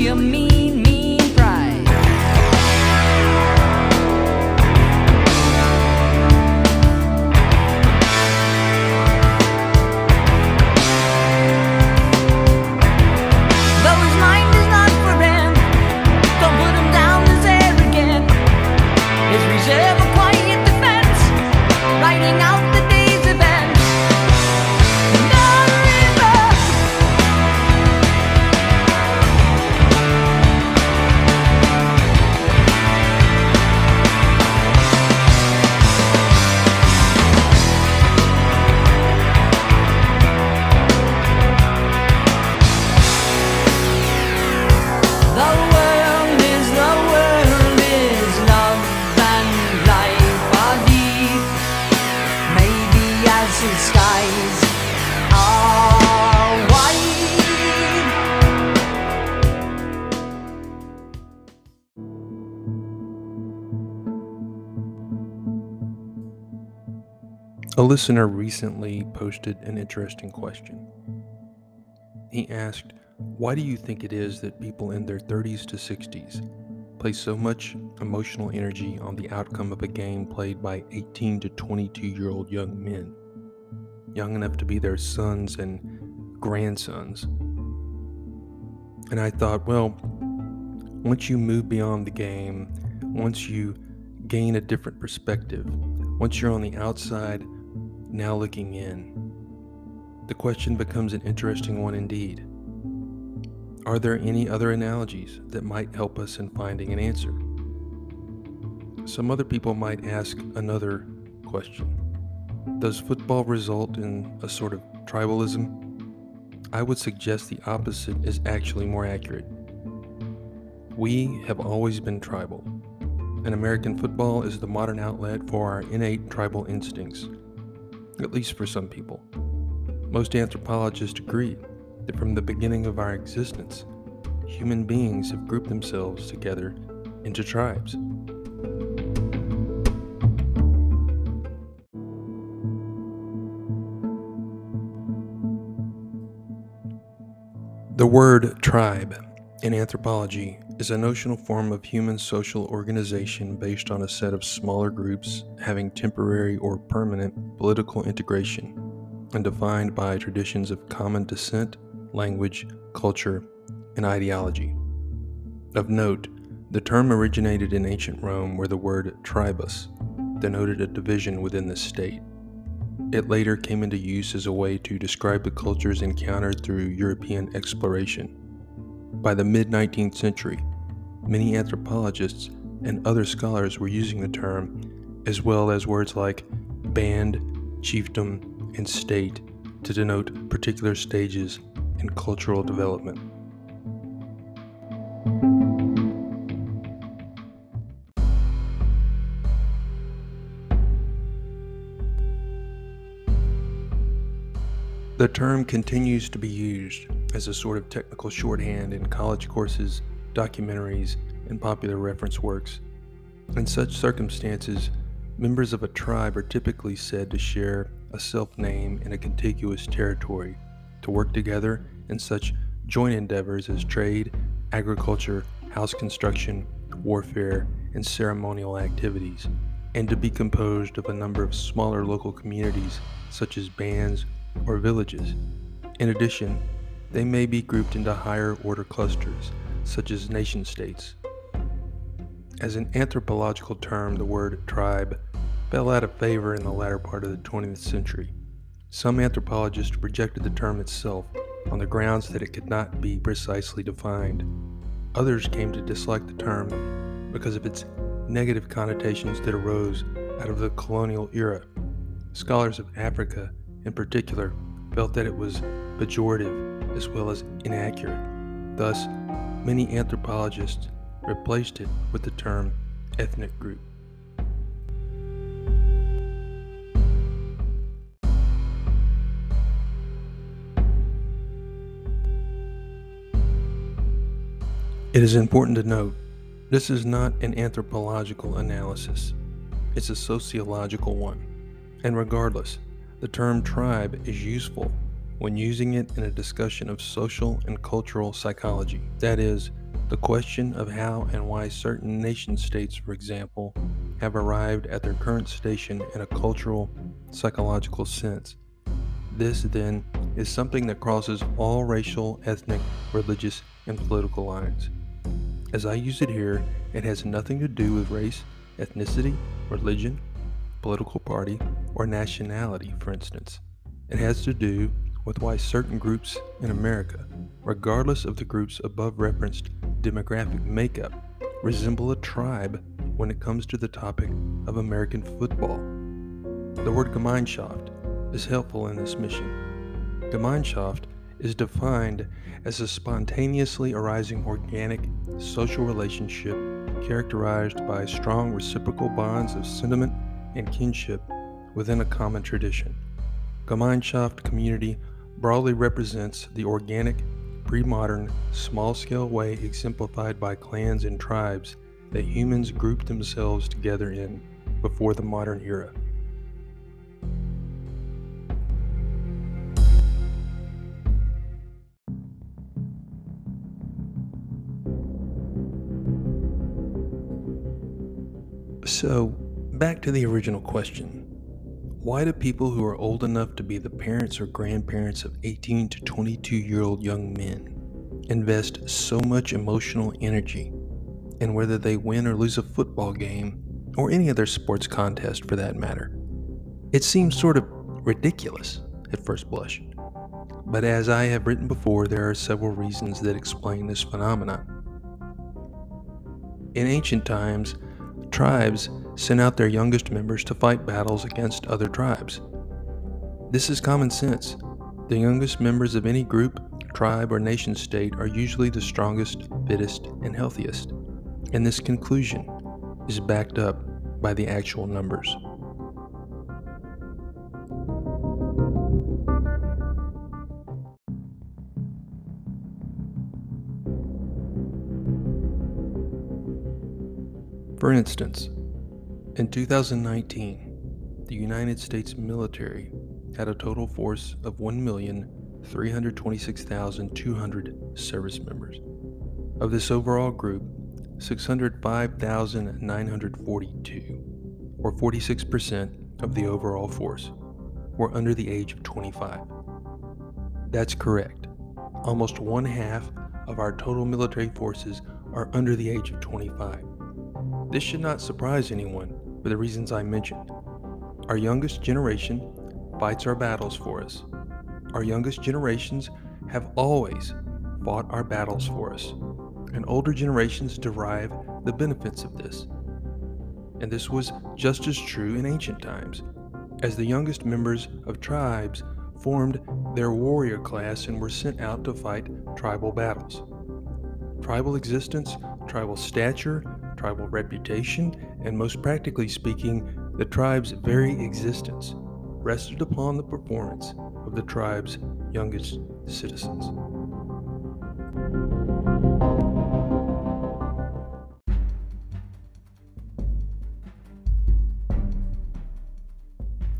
mean, mean The skies. A listener recently posted an interesting question. He asked, Why do you think it is that people in their 30s to 60s place so much emotional energy on the outcome of a game played by 18 to 22 year old young men, young enough to be their sons and grandsons? And I thought, well, once you move beyond the game, once you gain a different perspective, once you're on the outside, now looking in, the question becomes an interesting one indeed. Are there any other analogies that might help us in finding an answer? Some other people might ask another question Does football result in a sort of tribalism? I would suggest the opposite is actually more accurate. We have always been tribal, and American football is the modern outlet for our innate tribal instincts, at least for some people. Most anthropologists agree that from the beginning of our existence, human beings have grouped themselves together into tribes. The word tribe in anthropology is a notional form of human social organization based on a set of smaller groups having temporary or permanent political integration and defined by traditions of common descent, language, culture, and ideology. Of note, the term originated in ancient Rome where the word tribus denoted a division within the state. It later came into use as a way to describe the cultures encountered through European exploration. By the mid 19th century, many anthropologists and other scholars were using the term, as well as words like band, chiefdom, and state to denote particular stages in cultural development. The term continues to be used as a sort of technical shorthand in college courses, documentaries, and popular reference works. In such circumstances, members of a tribe are typically said to share a self name in a contiguous territory, to work together in such joint endeavors as trade, agriculture, house construction, warfare, and ceremonial activities, and to be composed of a number of smaller local communities such as bands or villages. In addition, they may be grouped into higher order clusters, such as nation states. As an anthropological term, the word tribe fell out of favor in the latter part of the 20th century. Some anthropologists rejected the term itself on the grounds that it could not be precisely defined. Others came to dislike the term because of its negative connotations that arose out of the colonial era. Scholars of Africa, in particular, felt that it was pejorative as well as inaccurate. Thus, many anthropologists replaced it with the term ethnic group. It is important to note this is not an anthropological analysis, it's a sociological one. And regardless, the term tribe is useful when using it in a discussion of social and cultural psychology, that is, the question of how and why certain nation states, for example, have arrived at their current station in a cultural, psychological sense. This, then, is something that crosses all racial, ethnic, religious, and political lines. As I use it here, it has nothing to do with race, ethnicity, religion, political party, or nationality, for instance. It has to do with why certain groups in America, regardless of the group's above referenced demographic makeup, resemble a tribe when it comes to the topic of American football. The word Gemeinschaft is helpful in this mission. Gemeinschaft is defined as a spontaneously arising organic social relationship characterized by strong reciprocal bonds of sentiment and kinship within a common tradition. Gemeinschaft community broadly represents the organic, pre modern, small scale way exemplified by clans and tribes that humans grouped themselves together in before the modern era. So, back to the original question. Why do people who are old enough to be the parents or grandparents of 18 to 22 year old young men invest so much emotional energy in whether they win or lose a football game or any other sports contest for that matter? It seems sort of ridiculous at first blush. But as I have written before, there are several reasons that explain this phenomenon. In ancient times, tribes sent out their youngest members to fight battles against other tribes. This is common sense. The youngest members of any group, tribe, or nation state are usually the strongest, fittest, and healthiest. And this conclusion is backed up by the actual numbers. For instance, in 2019, the United States military had a total force of 1,326,200 service members. Of this overall group, 605,942, or 46% of the overall force, were under the age of 25. That's correct. Almost one half of our total military forces are under the age of 25. This should not surprise anyone for the reasons I mentioned. Our youngest generation fights our battles for us. Our youngest generations have always fought our battles for us, and older generations derive the benefits of this. And this was just as true in ancient times, as the youngest members of tribes formed their warrior class and were sent out to fight tribal battles. Tribal existence, tribal stature, tribal reputation, and most practically speaking, the tribe's very existence rested upon the performance of the tribe's youngest citizens.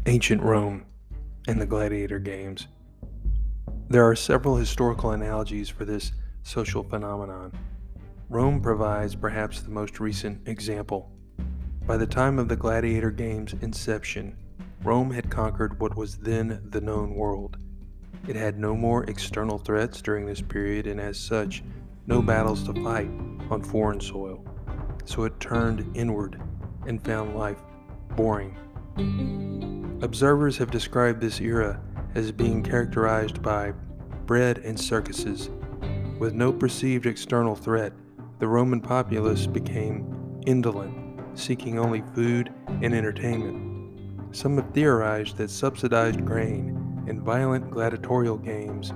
Ancient Rome and the gladiator games. There are several historical analogies for this social phenomenon. Rome provides perhaps the most recent example. By the time of the Gladiator Games' inception, Rome had conquered what was then the known world. It had no more external threats during this period, and as such, no battles to fight on foreign soil. So it turned inward and found life boring. Observers have described this era as being characterized by bread and circuses, with no perceived external threat the Roman populace became indolent, seeking only food and entertainment. Some have theorized that subsidized grain and violent gladiatorial games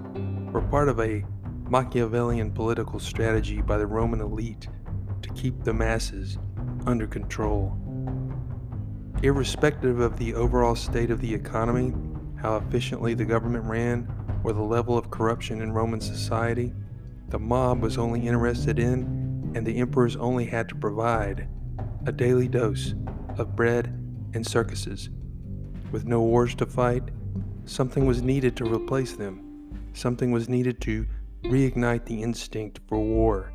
were part of a Machiavellian political strategy by the Roman elite to keep the masses under control. Irrespective of the overall state of the economy, how efficiently the government ran, or the level of corruption in Roman society, the mob was only interested in and the emperors only had to provide a daily dose of bread and circuses. With no wars to fight, something was needed to replace them. Something was needed to reignite the instinct for war.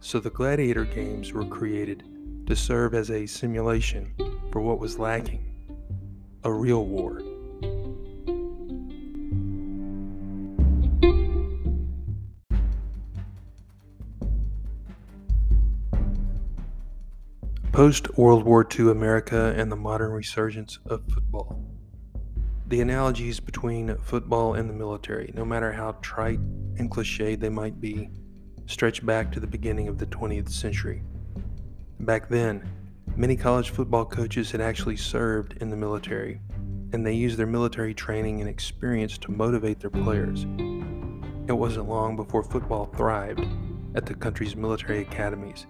So the gladiator games were created to serve as a simulation for what was lacking a real war. Post World War II America and the modern resurgence of football. The analogies between football and the military, no matter how trite and cliched they might be, stretch back to the beginning of the 20th century. Back then, many college football coaches had actually served in the military, and they used their military training and experience to motivate their players. It wasn't long before football thrived at the country's military academies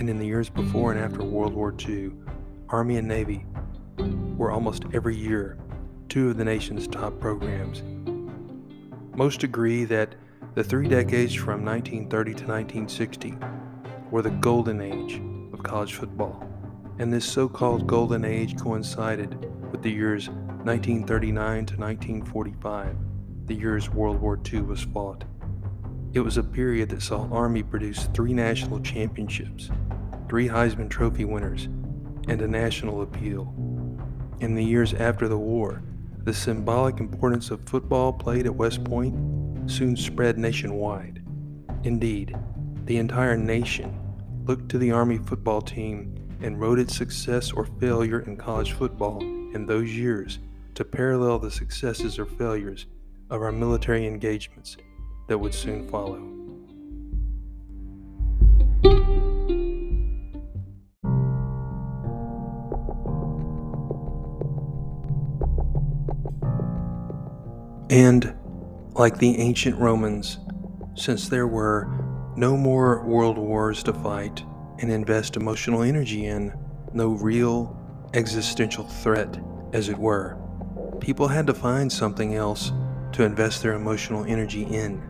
and in the years before and after World War II, Army and Navy were almost every year two of the nation's top programs. Most agree that the three decades from 1930 to 1960 were the golden age of college football, and this so called golden age coincided with the years 1939 to 1945, the years World War II was fought. It was a period that saw Army produce three national championships, three Heisman Trophy winners, and a national appeal. In the years after the war, the symbolic importance of football played at West Point soon spread nationwide. Indeed, the entire nation looked to the Army football team and wrote its success or failure in college football in those years to parallel the successes or failures of our military engagements that would soon follow. And like the ancient Romans, since there were no more world wars to fight and invest emotional energy in, no real existential threat, as it were, people had to find something else to invest their emotional energy in.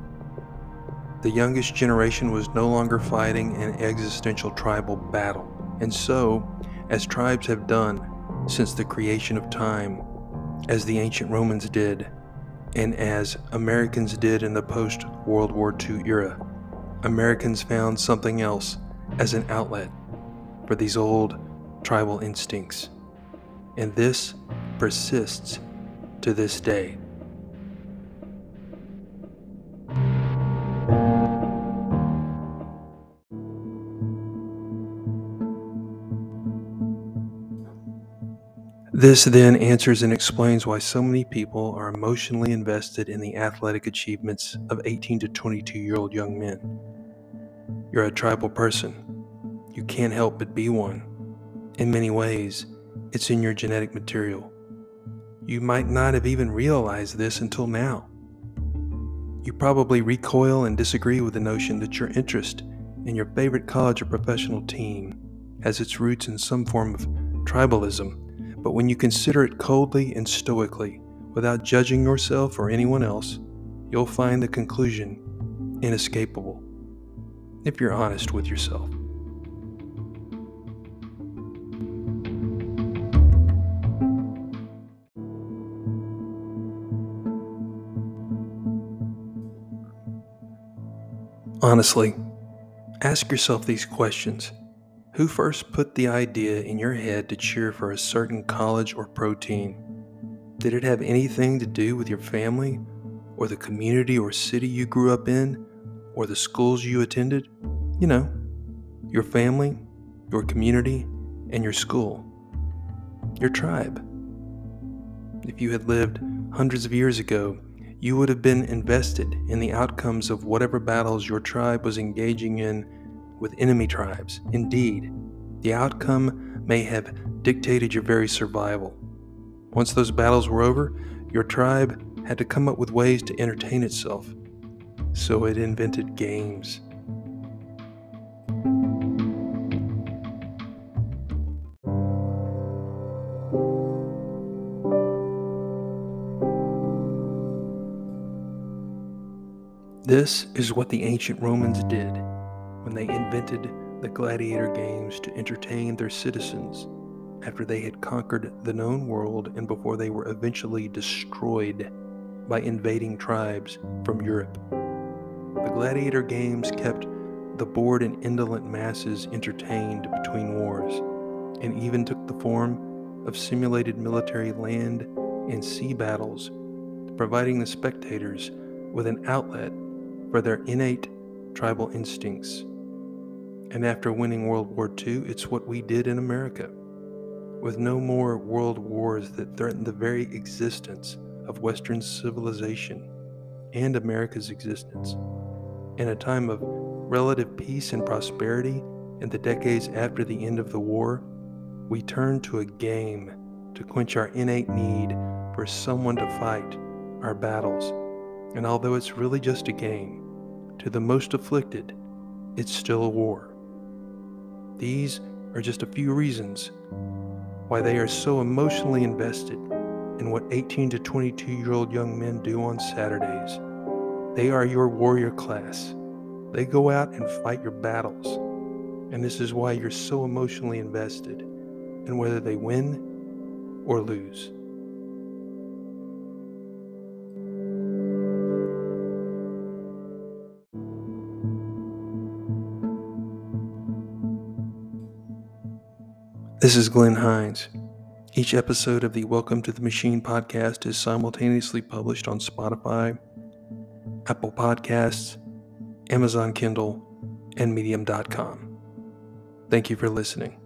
The youngest generation was no longer fighting an existential tribal battle, and so, as tribes have done since the creation of time, as the ancient Romans did, and as Americans did in the post World War II era, Americans found something else as an outlet for these old tribal instincts. And this persists to this day. This then answers and explains why so many people are emotionally invested in the athletic achievements of 18 to 22 year old young men. You're a tribal person. You can't help but be one. In many ways, it's in your genetic material. You might not have even realized this until now. You probably recoil and disagree with the notion that your interest in your favorite college or professional team has its roots in some form of tribalism but when you consider it coldly and stoically, without judging yourself or anyone else, you'll find the conclusion inescapable, if you're honest with yourself. Honestly, ask yourself these questions who first put the idea in your head to cheer for a certain college or pro team? Did it have anything to do with your family, or the community or city you grew up in, or the schools you attended? You know, your family, your community, and your school. Your tribe. If you had lived hundreds of years ago, you would have been invested in the outcomes of whatever battles your tribe was engaging in with enemy tribes. Indeed, the outcome may have dictated your very survival. Once those battles were over, your tribe had to come up with ways to entertain itself. So it invented games. This is what the ancient Romans did when they invented the gladiator games to entertain their citizens after they had conquered the known world and before they were eventually destroyed by invading tribes from Europe. The gladiator games kept the bored and indolent masses entertained between wars, and even took the form of simulated military land and sea battles, providing the spectators with an outlet for their innate tribal instincts. And after winning World War II, it's what we did in America. With no more world wars that threatened the very existence of Western civilization and America's existence, in a time of relative peace and prosperity in the decades after the end of the war, we turned to a game to quench our innate need for someone to fight our battles. And although it's really just a game, to the most afflicted, it's still a war. These are just a few reasons why they are so emotionally invested in what 18 to 22 year old young men do on Saturdays. They are your warrior class. They go out and fight your battles. And this is why you're so emotionally invested in whether they win or lose. This is Glenn Hines. Each episode of the Welcome to the Machine podcast is simultaneously published on Spotify, Apple Podcasts, Amazon Kindle, and Medium.com. Thank you for listening.